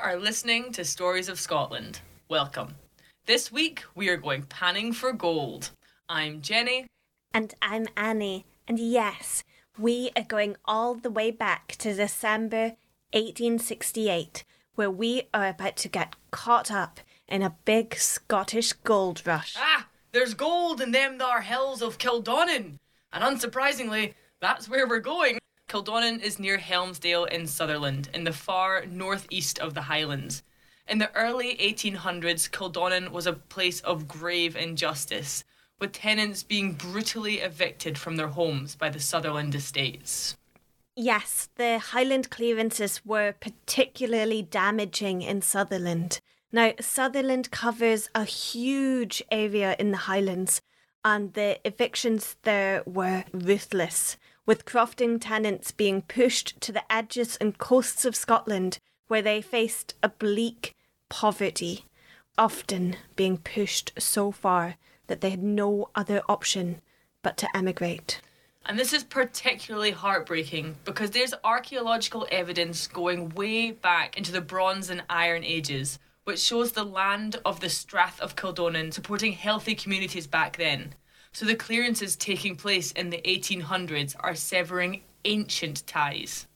are listening to Stories of Scotland. Welcome. This week we are going panning for gold. I'm Jenny. And I'm Annie. And yes, we are going all the way back to December 1868, where we are about to get caught up in a big Scottish gold rush. Ah, there's gold in them thar hills of Kildonan. And unsurprisingly, that's where we're going. Kildonan is near Helmsdale in Sutherland, in the far northeast of the Highlands. In the early 1800s, Kildonan was a place of grave injustice, with tenants being brutally evicted from their homes by the Sutherland estates. Yes, the Highland clearances were particularly damaging in Sutherland. Now, Sutherland covers a huge area in the Highlands, and the evictions there were ruthless, with crofting tenants being pushed to the edges and coasts of Scotland where they faced a bleak poverty, often being pushed so far that they had no other option but to emigrate. And this is particularly heartbreaking because there's archaeological evidence going way back into the Bronze and Iron Ages, which shows the land of the Strath of Kildonan supporting healthy communities back then. So the clearances taking place in the 1800s are severing ancient ties.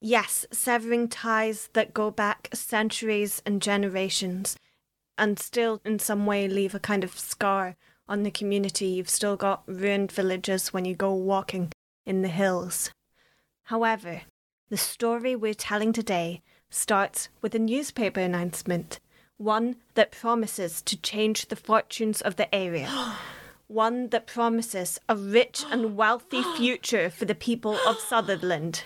Yes, severing ties that go back centuries and generations and still in some way leave a kind of scar on the community. You've still got ruined villages when you go walking in the hills. However, the story we're telling today starts with a newspaper announcement, one that promises to change the fortunes of the area. one that promises a rich and wealthy future for the people of Sutherland.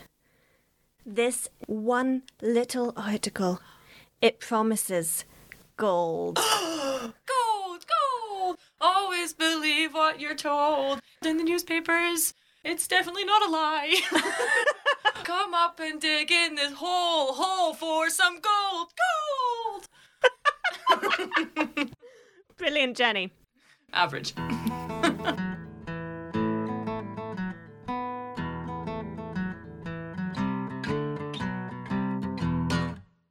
This one little article, it promises gold. gold, gold! Always believe what you're told. In the newspapers, it's definitely not a lie. Come up and dig in this hole, hole for some gold, gold! Brilliant, Jenny. Average.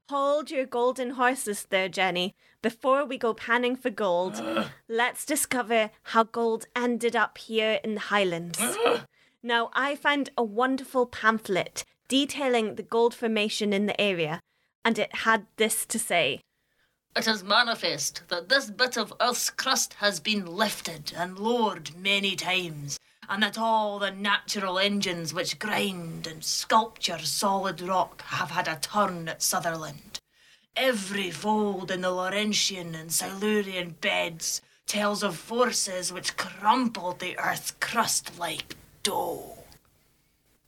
Hold your golden horses there, Jenny. Before we go panning for gold, let's discover how gold ended up here in the Highlands. now, I found a wonderful pamphlet detailing the gold formation in the area, and it had this to say. It is manifest that this bit of earth's crust has been lifted and lowered many times, and that all the natural engines which grind and sculpture solid rock have had a turn at Sutherland. Every fold in the Laurentian and Silurian beds tells of forces which crumpled the earth's crust like dough.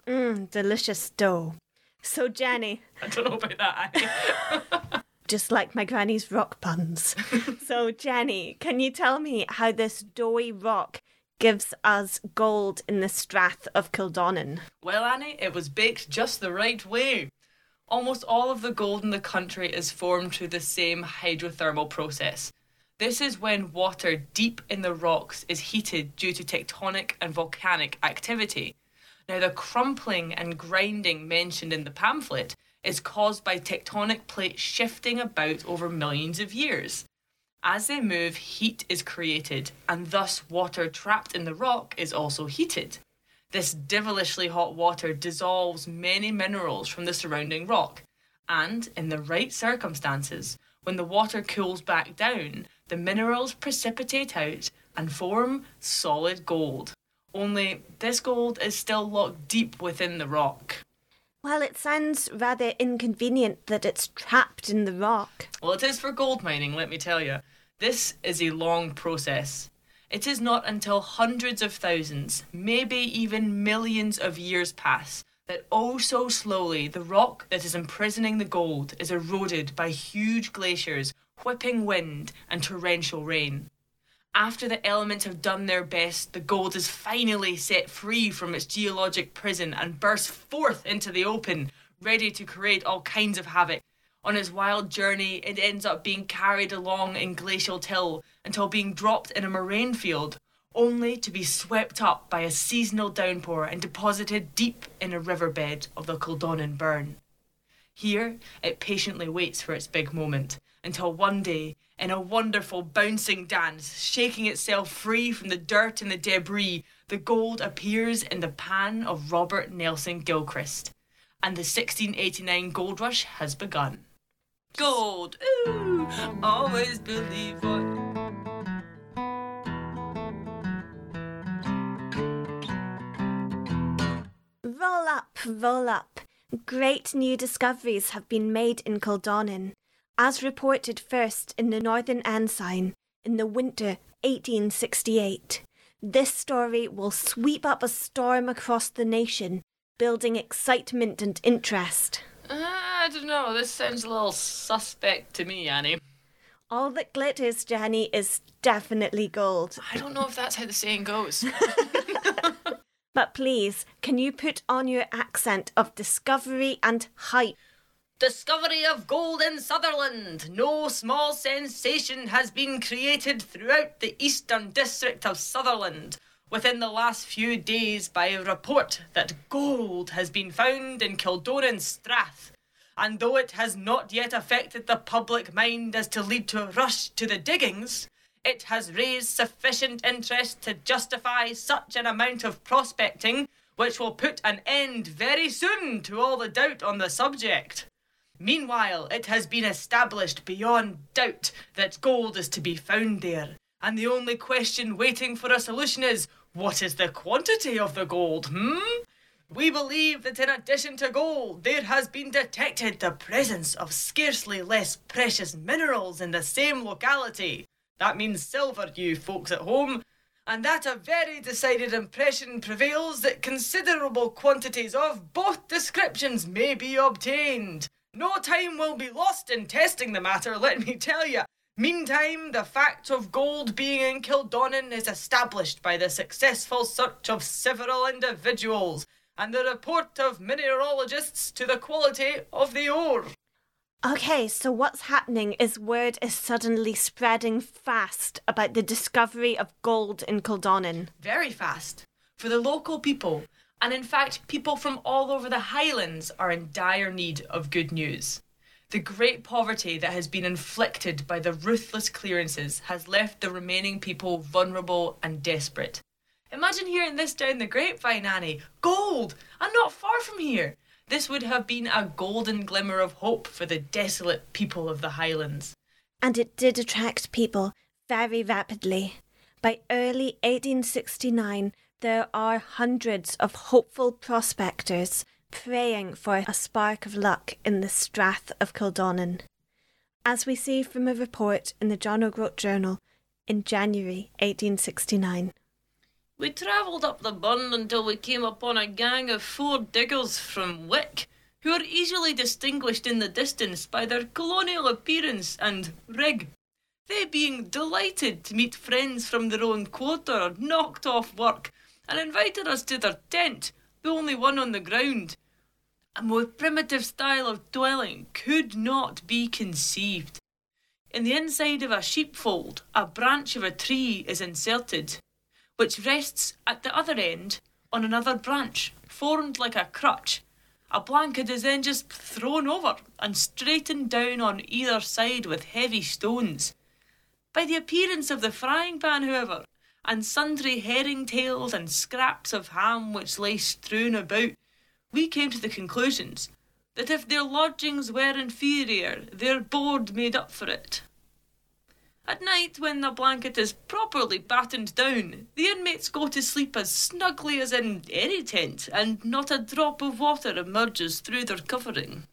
Mmm, delicious dough. So, Jenny. I don't know about that. just like my granny's rock puns. so, Jenny, can you tell me how this doughy rock gives us gold in the Strath of Kildonan? Well, Annie, it was baked just the right way. Almost all of the gold in the country is formed through the same hydrothermal process. This is when water deep in the rocks is heated due to tectonic and volcanic activity. Now, the crumpling and grinding mentioned in the pamphlet is caused by tectonic plates shifting about over millions of years. As they move, heat is created, and thus water trapped in the rock is also heated. This devilishly hot water dissolves many minerals from the surrounding rock, and in the right circumstances, when the water cools back down, the minerals precipitate out and form solid gold. Only this gold is still locked deep within the rock. Well, it sounds rather inconvenient that it's trapped in the rock. Well, it is for gold mining, let me tell you. This is a long process. It is not until hundreds of thousands, maybe even millions of years pass, that oh so slowly the rock that is imprisoning the gold is eroded by huge glaciers, whipping wind, and torrential rain. After the elements have done their best, the gold is finally set free from its geologic prison and bursts forth into the open, ready to create all kinds of havoc. On its wild journey, it ends up being carried along in glacial till until being dropped in a moraine field, only to be swept up by a seasonal downpour and deposited deep in a riverbed of the Kildonan Burn. Here, it patiently waits for its big moment, until one day, in a wonderful bouncing dance, shaking itself free from the dirt and the debris, the gold appears in the pan of Robert Nelson Gilchrist. And the 1689 gold rush has begun. Gold! Ooh! Always believe what. Roll up, roll up. Great new discoveries have been made in Kildonan, as reported first in the Northern Ensign in the winter 1868. This story will sweep up a storm across the nation, building excitement and interest. Uh, I don't know, this sounds a little suspect to me, Annie. All that glitters, Jenny, is definitely gold. I don't know if that's how the saying goes. But please, can you put on your accent of discovery and hype? Discovery of gold in Sutherland. No small sensation has been created throughout the eastern district of Sutherland within the last few days by a report that gold has been found in Kildonan Strath. And though it has not yet affected the public mind as to lead to a rush to the diggings, it has raised sufficient interest to justify such an amount of prospecting, which will put an end very soon to all the doubt on the subject. Meanwhile, it has been established beyond doubt that gold is to be found there, and the only question waiting for a solution is what is the quantity of the gold, hmm? We believe that in addition to gold, there has been detected the presence of scarcely less precious minerals in the same locality. That means silver, you folks at home. And that a very decided impression prevails that considerable quantities of both descriptions may be obtained. No time will be lost in testing the matter, let me tell you. Meantime, the fact of gold being in Kildonan is established by the successful search of several individuals and the report of mineralogists to the quality of the ore. Okay, so what's happening is word is suddenly spreading fast about the discovery of gold in Kildonan. Very fast. For the local people, and in fact, people from all over the Highlands are in dire need of good news. The great poverty that has been inflicted by the ruthless clearances has left the remaining people vulnerable and desperate. Imagine hearing this down the grapevine, Annie. Gold! And not far from here. This would have been a golden glimmer of hope for the desolate people of the Highlands. And it did attract people very rapidly. By early 1869, there are hundreds of hopeful prospectors praying for a spark of luck in the Strath of Kildonan. As we see from a report in the John O'Groat Journal in January 1869. We travelled up the burn until we came upon a gang of four diggers from Wick, who are easily distinguished in the distance by their colonial appearance and rig. They being delighted to meet friends from their own quarter, knocked off work, and invited us to their tent, the only one on the ground. A more primitive style of dwelling could not be conceived. In the inside of a sheepfold, a branch of a tree is inserted which rests at the other end on another branch, formed like a crutch. A blanket is then just thrown over and straightened down on either side with heavy stones. By the appearance of the frying pan, however, and sundry herring tails and scraps of ham which lay strewn about, we came to the conclusions that if their lodgings were inferior, their board made up for it. At night, when the blanket is properly battened down, the inmates go to sleep as snugly as in any tent, and not a drop of water emerges through their covering.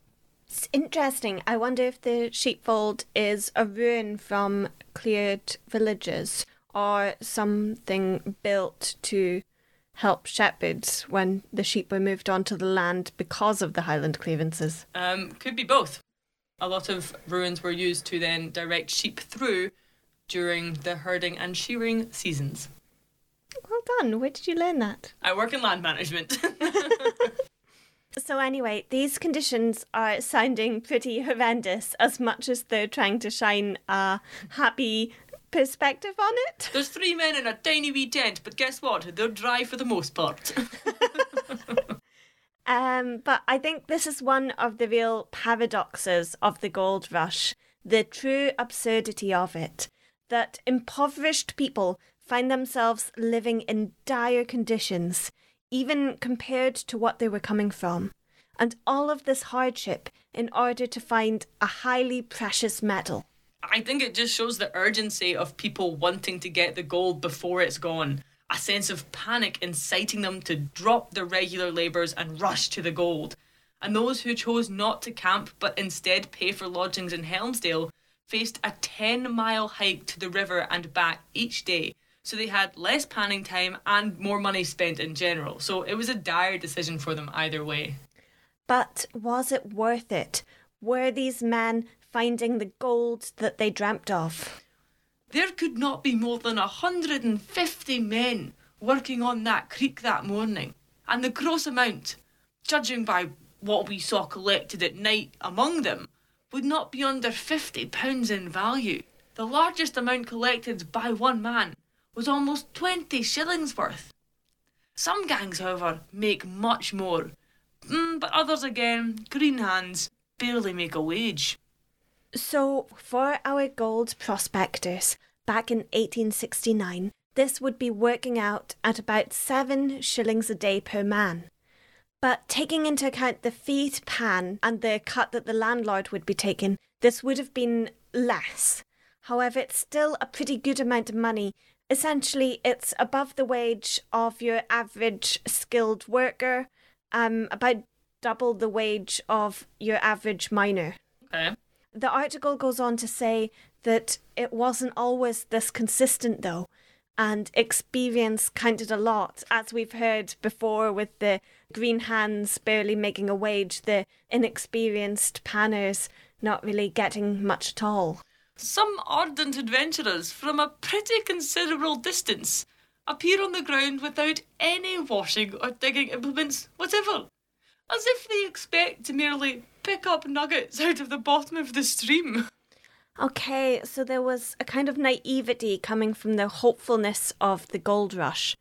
It's interesting. I wonder if the sheepfold is a ruin from cleared villages or something built to help shepherds when the sheep were moved onto the land because of the Highland clearances. Um, could be both. A lot of ruins were used to then direct sheep through during the herding and shearing seasons. Well done. Where did you learn that? I work in land management. so, anyway, these conditions are sounding pretty horrendous as much as they're trying to shine a happy perspective on it. There's three men in a tiny wee tent, but guess what? They're dry for the most part. Um, but I think this is one of the real paradoxes of the gold rush, the true absurdity of it, that impoverished people find themselves living in dire conditions, even compared to what they were coming from. And all of this hardship in order to find a highly precious metal. I think it just shows the urgency of people wanting to get the gold before it's gone. A sense of panic inciting them to drop their regular labours and rush to the gold. And those who chose not to camp but instead pay for lodgings in Helmsdale faced a 10 mile hike to the river and back each day. So they had less panning time and more money spent in general. So it was a dire decision for them either way. But was it worth it? Were these men finding the gold that they dreamt of? There could not be more than a 150 men working on that creek that morning, and the gross amount, judging by what we saw collected at night among them, would not be under £50 in value. The largest amount collected by one man was almost 20 shillings worth. Some gangs, however, make much more, mm, but others again, green hands, barely make a wage. So, for our gold prospectors back in 1869, this would be working out at about seven shillings a day per man. But taking into account the fee to pan and the cut that the landlord would be taking, this would have been less. However, it's still a pretty good amount of money. Essentially, it's above the wage of your average skilled worker, um, about double the wage of your average miner. Okay. The article goes on to say that it wasn't always this consistent, though, and experience counted a lot, as we've heard before with the green hands barely making a wage, the inexperienced panners not really getting much at all. Some ardent adventurers from a pretty considerable distance appear on the ground without any washing or digging implements whatever, as if they expect to merely pick up nuggets out of the bottom of the stream. Okay, so there was a kind of naivety coming from the hopefulness of the gold rush.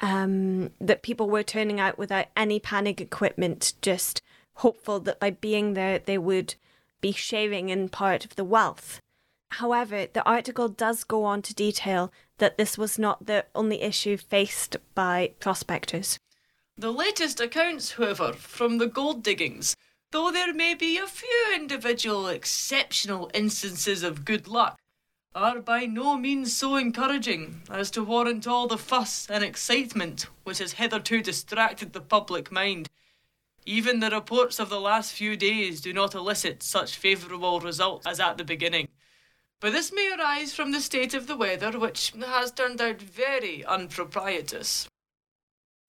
Um, that people were turning out without any panic equipment, just hopeful that by being there they would be sharing in part of the wealth. However, the article does go on to detail that this was not the only issue faced by prospectors. The latest accounts, however, from the gold diggings, though there may be a few individual exceptional instances of good luck, are by no means so encouraging as to warrant all the fuss and excitement which has hitherto distracted the public mind. Even the reports of the last few days do not elicit such favourable results as at the beginning. But this may arise from the state of the weather, which has turned out very unproprietous.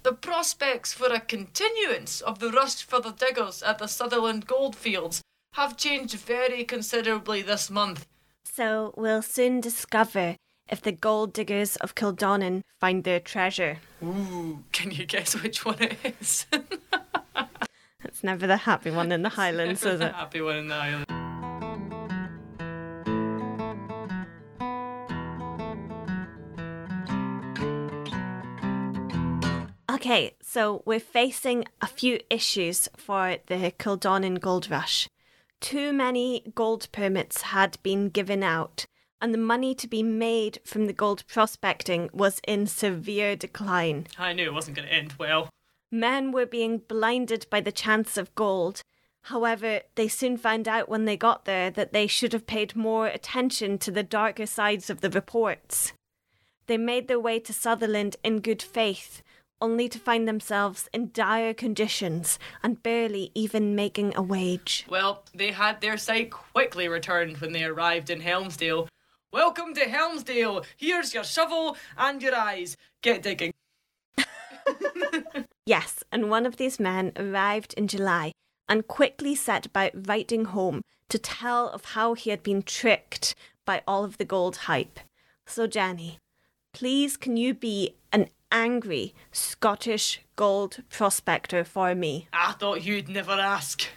The prospects for a continuance of the rush for the diggers at the Sutherland goldfields have changed very considerably this month. So we'll soon discover if the gold diggers of Kildonan find their treasure. Ooh, can you guess which one it is? It's never the happy one in the Highlands, is the it? happy one in the island. Okay, so we're facing a few issues for the Kildonan gold rush. Too many gold permits had been given out, and the money to be made from the gold prospecting was in severe decline. I knew it wasn't going to end well. Men were being blinded by the chance of gold. However, they soon found out when they got there that they should have paid more attention to the darker sides of the reports. They made their way to Sutherland in good faith, only to find themselves in dire conditions and barely even making a wage. Well, they had their sight quickly returned when they arrived in Helmsdale. Welcome to Helmsdale. Here's your shovel and your eyes. Get digging. Yes, and one of these men arrived in July and quickly set about writing home to tell of how he had been tricked by all of the gold hype. So, Jenny, please can you be an angry Scottish gold prospector for me? I thought you'd never ask.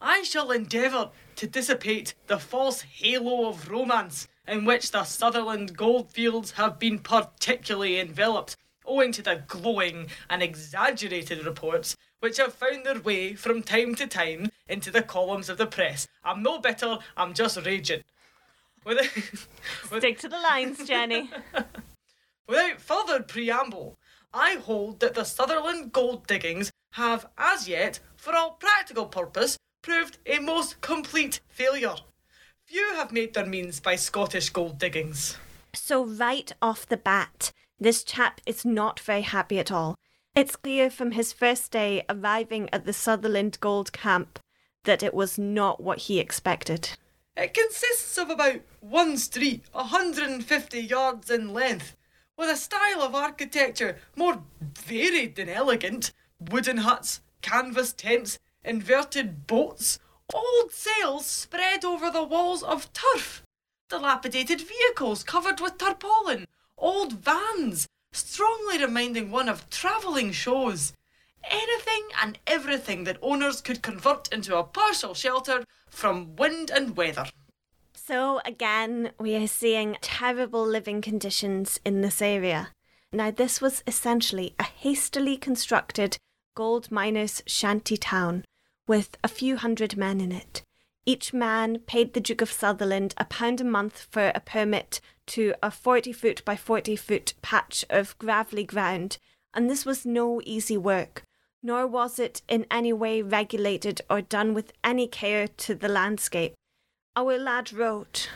I shall endeavour to dissipate the false halo of romance in which the Sutherland goldfields have been particularly enveloped, owing to the glowing and exaggerated reports which have found their way from time to time into the columns of the press. I'm no bitter, I'm just raging. With- with- Stick to the lines, Jenny. Without further preamble, I hold that the Sutherland gold diggings have, as yet, for all practical purpose, proved a most complete failure. Few have made their means by Scottish gold diggings. So, right off the bat, this chap is not very happy at all. It's clear from his first day arriving at the Sutherland Gold Camp that it was not what he expected. It consists of about one street, 150 yards in length, with a style of architecture more varied than elegant. Wooden huts, canvas tents, inverted boats, old sails spread over the walls of turf, dilapidated vehicles covered with tarpaulin, old vans, strongly reminding one of travelling shows. Anything and everything that owners could convert into a partial shelter from wind and weather. So, again, we are seeing terrible living conditions in this area. Now, this was essentially a hastily constructed gold miners' shanty town with a few hundred men in it. Each man paid the Duke of Sutherland a pound a month for a permit to a 40 foot by 40 foot patch of gravelly ground, and this was no easy work, nor was it in any way regulated or done with any care to the landscape. Our lad wrote,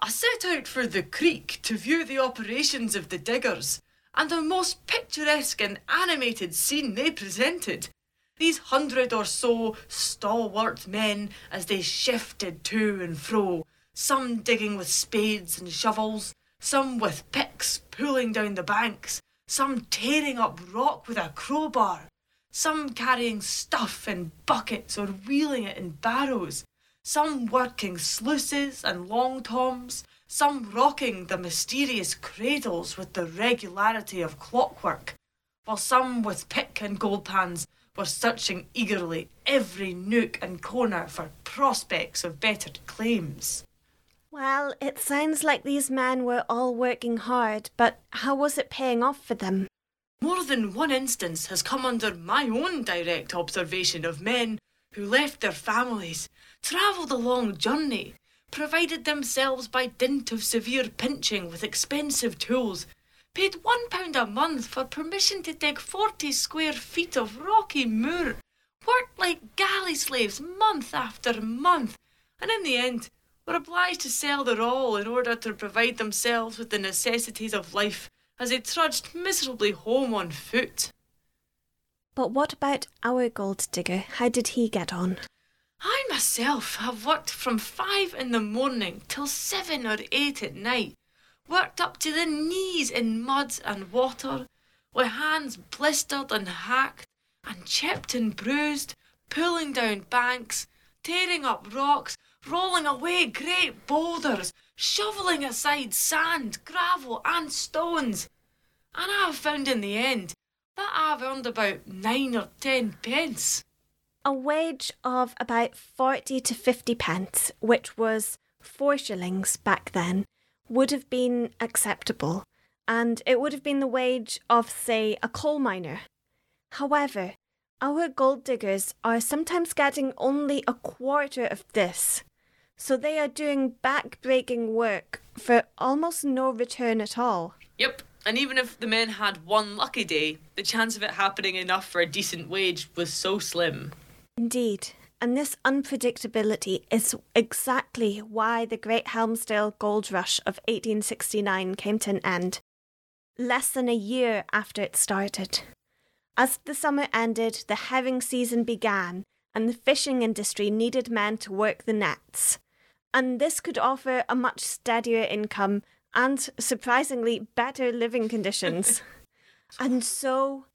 I set out for the creek to view the operations of the diggers, and the most picturesque and animated scene they presented. These hundred or so stalwart men as they shifted to and fro, some digging with spades and shovels, some with picks pulling down the banks, some tearing up rock with a crowbar, some carrying stuff in buckets or wheeling it in barrows, some working sluices and long toms, some rocking the mysterious cradles with the regularity of clockwork, while some with pick and gold pans were searching eagerly every nook and corner for prospects of better claims. Well, it sounds like these men were all working hard, but how was it paying off for them? More than one instance has come under my own direct observation of men who left their families, travelled a long journey, provided themselves by dint of severe pinching with expensive tools, paid one pound a month for permission to dig forty square feet of rocky moor, worked like galley slaves month after month, and in the end were obliged to sell their all in order to provide themselves with the necessities of life as they trudged miserably home on foot. But what about our gold digger? How did he get on? I myself have worked from five in the morning till seven or eight at night, worked up to the knees in mud and water, with hands blistered and hacked, and chipped and bruised, pulling down banks, tearing up rocks, rolling away great boulders, shovelling aside sand, gravel, and stones. And I have found in the end that I've earned about nine or ten pence. A wage of about 40 to 50 pence, which was four shillings back then, would have been acceptable, and it would have been the wage of, say, a coal miner. However, our gold diggers are sometimes getting only a quarter of this, so they are doing back-breaking work for almost no return at all. Yep, and even if the men had one lucky day, the chance of it happening enough for a decent wage was so slim. Indeed, and this unpredictability is exactly why the Great Helmsdale Gold Rush of 1869 came to an end, less than a year after it started. As the summer ended, the herring season began, and the fishing industry needed men to work the nets. And this could offer a much steadier income and, surprisingly, better living conditions. and so,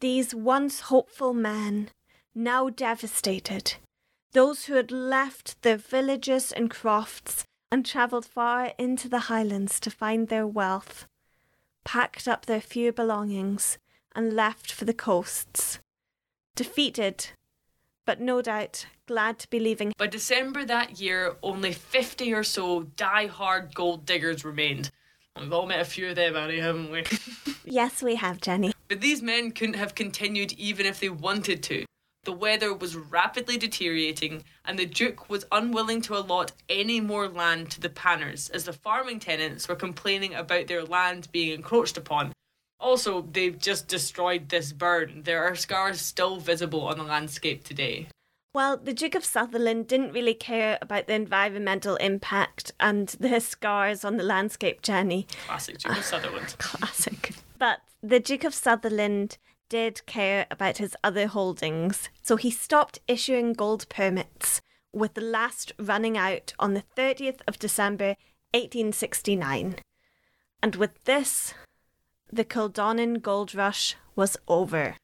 these once hopeful men, now devastated, those who had left their villages and crofts and travelled far into the highlands to find their wealth, packed up their few belongings and left for the coasts, defeated, but no doubt glad to be leaving. By December that year, only 50 or so die hard gold diggers remained, We've all met a few of them, Annie, haven't we? Yes, we have, Jenny. but these men couldn't have continued even if they wanted to. The weather was rapidly deteriorating, and the Duke was unwilling to allot any more land to the Panners, as the farming tenants were complaining about their land being encroached upon. Also, they've just destroyed this burn. There are scars still visible on the landscape today. Well, the Duke of Sutherland didn't really care about the environmental impact and the scars on the landscape, Jenny. Classic Duke of Sutherland. Classic. But the Duke of Sutherland did care about his other holdings, so he stopped issuing gold permits, with the last running out on the 30th of December 1869. And with this, the Kildonan gold rush was over.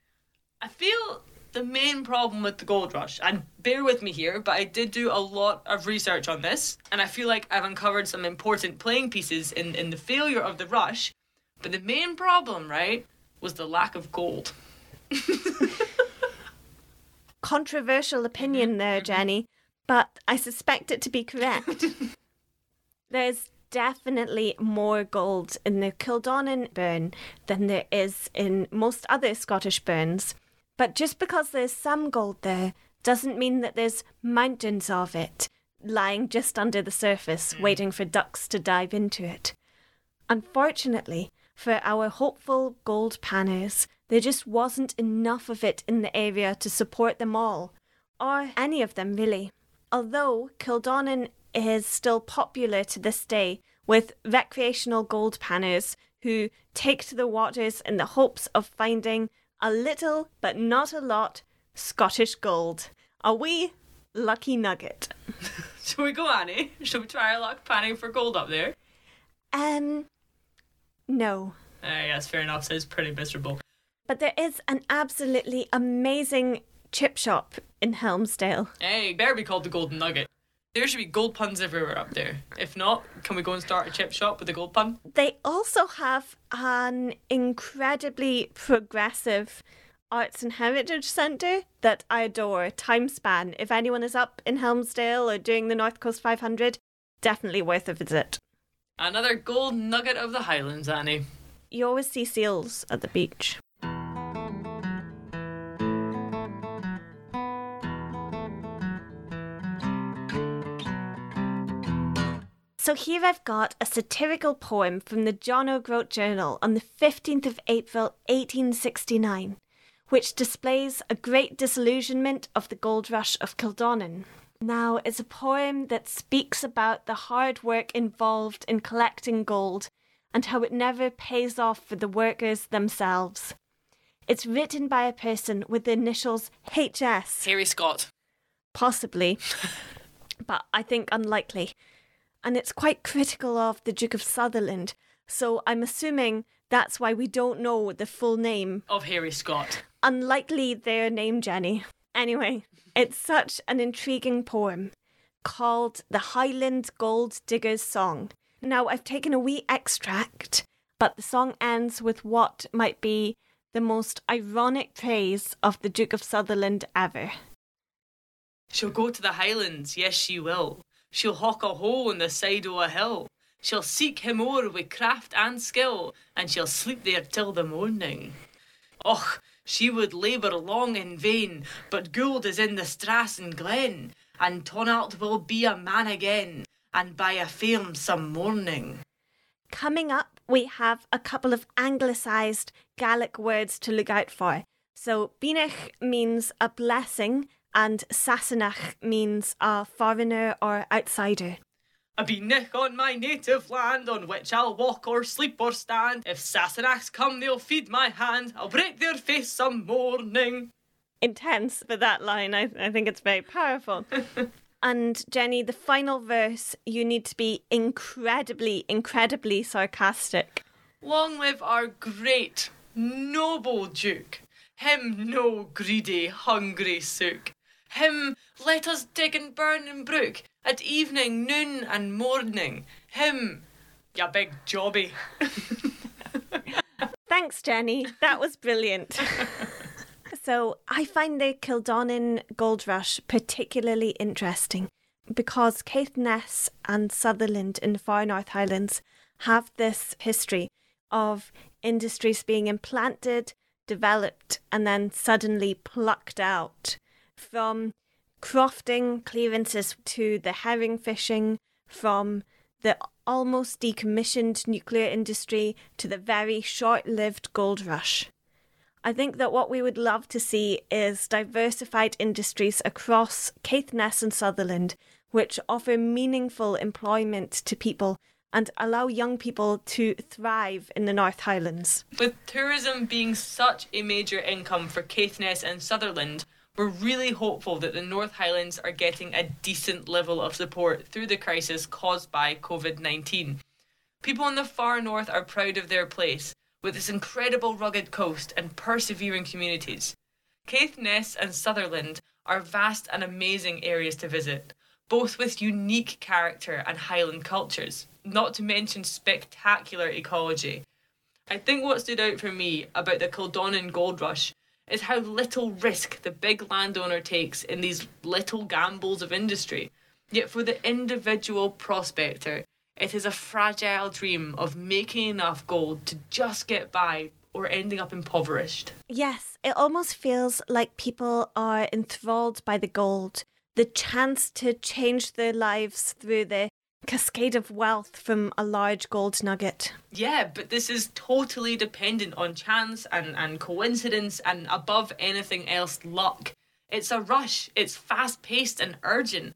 I feel the main problem with the gold rush, and bear with me here, but I did do a lot of research on this, and I feel like I've uncovered some important playing pieces in, in the failure of the rush. But the main problem, right, was the lack of gold. Controversial opinion mm-hmm. there, mm-hmm. Jenny, but I suspect it to be correct. There's definitely more gold in the Kildonan burn than there is in most other Scottish burns. But just because there's some gold there doesn't mean that there's mountains of it lying just under the surface, hmm. waiting for ducks to dive into it. Unfortunately, for our hopeful gold panners, there just wasn't enough of it in the area to support them all, or any of them really. Although Kildonan is still popular to this day with recreational gold panners who take to the waters in the hopes of finding a little but not a lot Scottish gold. A wee lucky nugget. Shall we go, Annie? Shall we try our luck panning for gold up there? Um, no. Uh, yes, fair enough. Sounds pretty miserable. But there is an absolutely amazing chip shop in Helmsdale. Hey, better be called the Golden Nugget. There should be gold puns everywhere up there. If not, can we go and start a chip shop with a gold pun? They also have an incredibly progressive arts and heritage centre that I adore, Timespan. If anyone is up in Helmsdale or doing the North Coast 500, definitely worth a visit. Another gold nugget of the Highlands, Annie. You always see seals at the beach. So here I've got a satirical poem from the John O'Groat Journal on the 15th of April 1869, which displays a great disillusionment of the gold rush of Kildonan. Now, it's a poem that speaks about the hard work involved in collecting gold and how it never pays off for the workers themselves. It's written by a person with the initials HS, Harry Scott. possibly, but I think unlikely. And it's quite critical of the Duke of Sutherland, so I'm assuming that's why we don't know the full name. Of Harry Scott. Unlikely their name, Jenny. Anyway, it's such an intriguing poem called The Highland Gold Digger's Song. Now, I've taken a wee extract, but the song ends with what might be the most ironic praise of the Duke of Sutherland ever. She'll go to the Highlands, yes, she will. She'll hawk a hole in the side o' a hill. She'll seek him o'er wi' craft and skill, and she'll sleep there till the morning. Och, she would labour long in vain, but Gould is in the strass and glen, and Tonalt will be a man again, and by a fairm some morning. Coming up, we have a couple of anglicised Gaelic words to look out for. So, Binach means a blessing, and Sassenach means a foreigner or outsider. I be nick on my native land, on which I'll walk or sleep or stand. If Sassenachs come, they'll feed my hand. I'll break their face some morning. Intense for that line. I, I think it's very powerful. and Jenny, the final verse, you need to be incredibly, incredibly sarcastic. Long live our great, noble Duke. Him no greedy, hungry sook. Him let us dig and burn and brook at evening, noon, and morning. Him, ya big jobby. Thanks, Jenny. That was brilliant. so, I find the Kildonan Gold Rush particularly interesting because Caithness and Sutherland in the Far North Highlands have this history of industries being implanted, developed, and then suddenly plucked out from crofting clearances to the herring fishing, from the almost decommissioned nuclear industry to the very short lived gold rush. I think that what we would love to see is diversified industries across Caithness and Sutherland, which offer meaningful employment to people and allow young people to thrive in the North Highlands. With tourism being such a major income for Caithness and Sutherland, we're really hopeful that the North Highlands are getting a decent level of support through the crisis caused by COVID 19. People in the far north are proud of their place, with its incredible rugged coast and persevering communities. Caithness and Sutherland are vast and amazing areas to visit, both with unique character and Highland cultures, not to mention spectacular ecology. I think what stood out for me about the Kildonan Gold Rush is how little risk the big landowner takes in these little gambles of industry. Yet for the individual prospector, it is a fragile dream of making enough gold to just get by or ending up impoverished. Yes, it almost feels like people are enthralled by the gold, the chance to change their lives through the cascade of wealth from a large gold nugget. Yeah, but this is totally dependent on chance and, and coincidence and above anything else, luck. It's a rush, it's fast paced and urgent.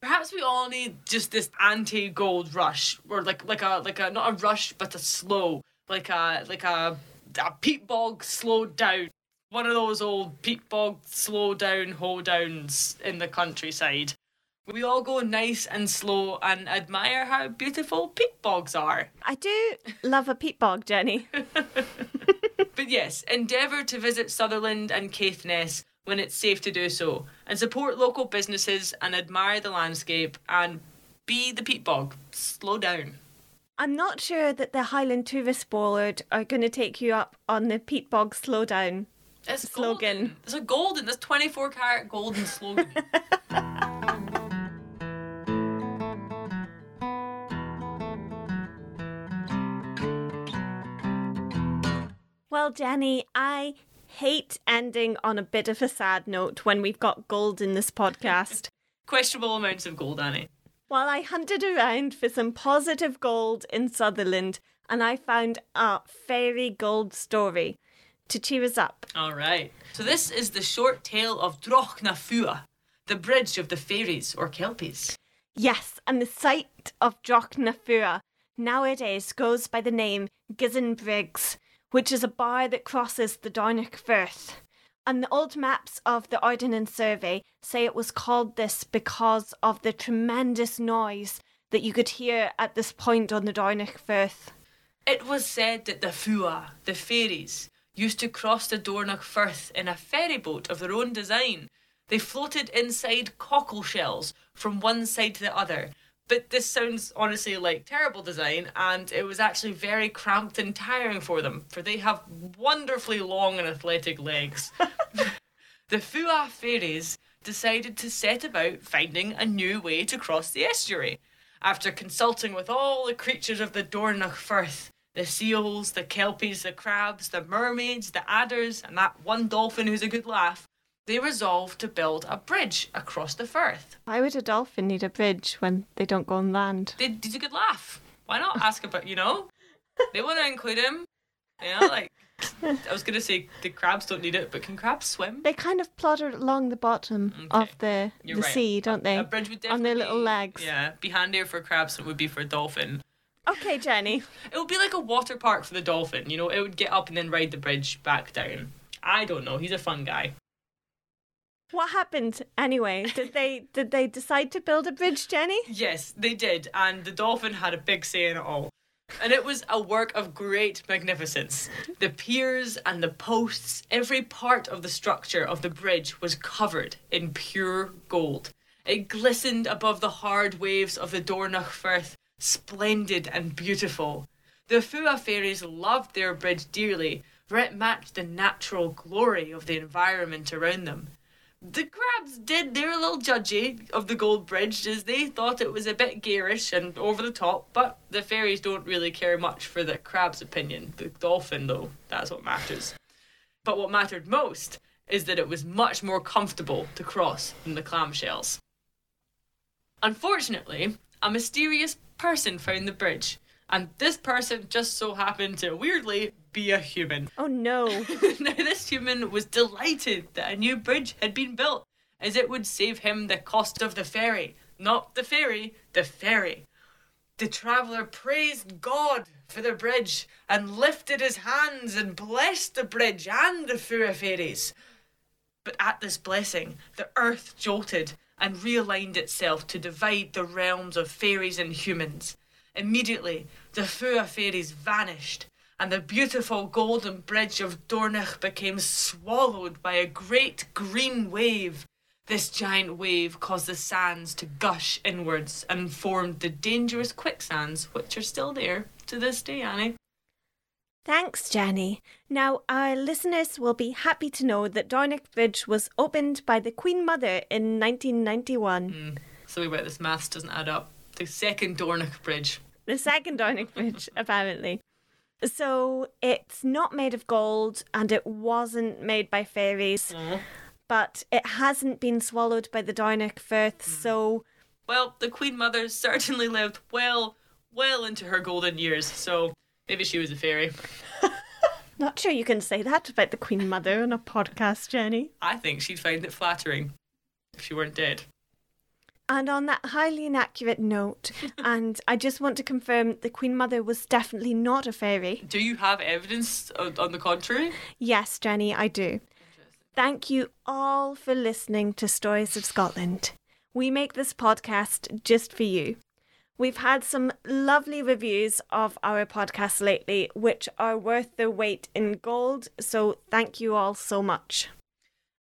Perhaps we all need just this anti gold rush, or like like a like a not a rush but a slow, like a like a a peat bog slowed down. One of those old peat bog slow down hold downs in the countryside. We all go nice and slow and admire how beautiful peat bogs are. I do love a peat bog, Jenny. But yes, endeavour to visit Sutherland and Caithness when it's safe to do so, and support local businesses and admire the landscape and be the peat bog. Slow down. I'm not sure that the Highland Tourist Board are going to take you up on the peat bog slow down. It's Slogan. Golden. It's a golden. That's 24 karat golden slogan. Well, Jenny, I hate ending on a bit of a sad note when we've got gold in this podcast. Questionable amounts of gold, Annie. While I hunted around for some positive gold in Sutherland, and I found a fairy gold story to cheer us up. All right. So this is the short tale of Droch na Fua, the bridge of the fairies or kelpies. Yes, and the site of Droch na Fua nowadays goes by the name Gizzen Briggs, which is a bar that crosses the Dornoch Firth. And the old maps of the Ordnance Survey say it was called this because of the tremendous noise that you could hear at this point on the Dornoch Firth. It was said that the Fua, the fairies, used to cross the Dornoch Firth in a ferry boat of their own design. They floated inside cockle shells from one side to the other. But this sounds honestly like terrible design, and it was actually very cramped and tiring for them, for they have wonderfully long and athletic legs. the Fua fairies decided to set about finding a new way to cross the estuary. After consulting with all the creatures of the Dornoch Firth, the seals, the kelpies, the crabs, the mermaids, the adders, and that one dolphin who's a good laugh, they resolved to build a bridge across the Firth. Why would a dolphin need a bridge when they don't go on land? They did a good laugh. Why not ask about, you know? They want to include him. You know, like, I was going to say the crabs don't need it, but can crabs swim? They kind of plotter along the bottom of the, You're the right. sea, don't they? A bridge would definitely, on their little legs. Yeah, be handier for crabs than it would be for a dolphin. Okay, Jenny. It would be like a water park for the dolphin. You know, it would get up and then ride the bridge back down. I don't know. He's a fun guy. What happened anyway? Did they did they decide to build a bridge, Jenny? Yes, they did, and the dolphin had a big say in it all. And it was a work of great magnificence. The piers and the posts, every part of the structure of the bridge was covered in pure gold. It glistened above the hard waves of the Dornoch Firth, splendid and beautiful. The Fua fairies loved their bridge dearly, for it matched the natural glory of the environment around them. The crabs did their little judgy of the Gold Bridge as they thought it was a bit garish and over the top, but the fairies don't really care much for the crab's opinion. The dolphin, though, that's what matters. But what mattered most is that it was much more comfortable to cross than the clamshells. Unfortunately, a mysterious person found the bridge, and this person just so happened to weirdly be a human. Oh no. now, this human was delighted that a new bridge had been built, as it would save him the cost of the ferry. Not the ferry, the ferry. The traveller praised God for the bridge and lifted his hands and blessed the bridge and the Fua fairies. But at this blessing, the earth jolted and realigned itself to divide the realms of fairies and humans. Immediately, the Fua fairies vanished, and the beautiful golden bridge of Dornoch became swallowed by a great green wave. This giant wave caused the sands to gush inwards and formed the dangerous quicksands, which are still there to this day, Annie. Thanks, Jenny. Now, our listeners will be happy to know that Dornoch Bridge was opened by the Queen Mother in 1991. Mm. Sorry about this, maths doesn't add up. The second Dornoch Bridge. The second Dornoch Bridge, apparently. So, it's not made of gold and it wasn't made by fairies, Aw. but it hasn't been swallowed by the Dornoch Firth, mm. so Well, the Queen Mother certainly lived well, well into her golden years, so maybe she was a fairy. not sure you can say that about the Queen Mother on a podcast, Jenny. I think she'd find it flattering if she weren't dead. And on that highly inaccurate note, and I just want to confirm the Queen Mother was definitely not a fairy. Do you have evidence on, on the contrary? Yes, Jenny, I do. Thank you all for listening to Stories of Scotland. We make this podcast just for you. We've had some lovely reviews of our podcast lately, which are worth their weight in gold, so thank you all so much.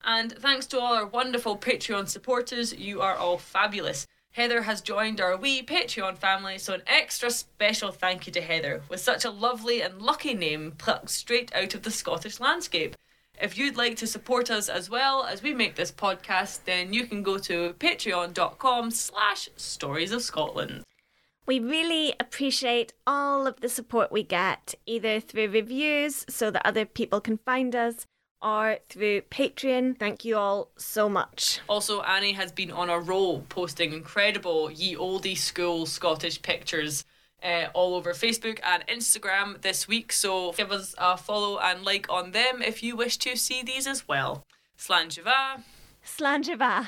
And thanks to all our wonderful Patreon supporters, you are all fabulous. Heather has joined our wee Patreon family, so an extra special thank you to Heather, with such a lovely and lucky name plucked straight out of the Scottish landscape. If you'd like to support us as well as we make this podcast, then you can go to patreon.com slash stories of Scotland. We really appreciate all of the support we get, either through reviews so that other people can find us, or through Patreon. Thank you all so much. Also, Annie has been on a roll posting incredible ye oldie school Scottish pictures uh, all over Facebook and Instagram this week. So give us a follow and like on them if you wish to see these as well. Slàinte mhath. Slanjava.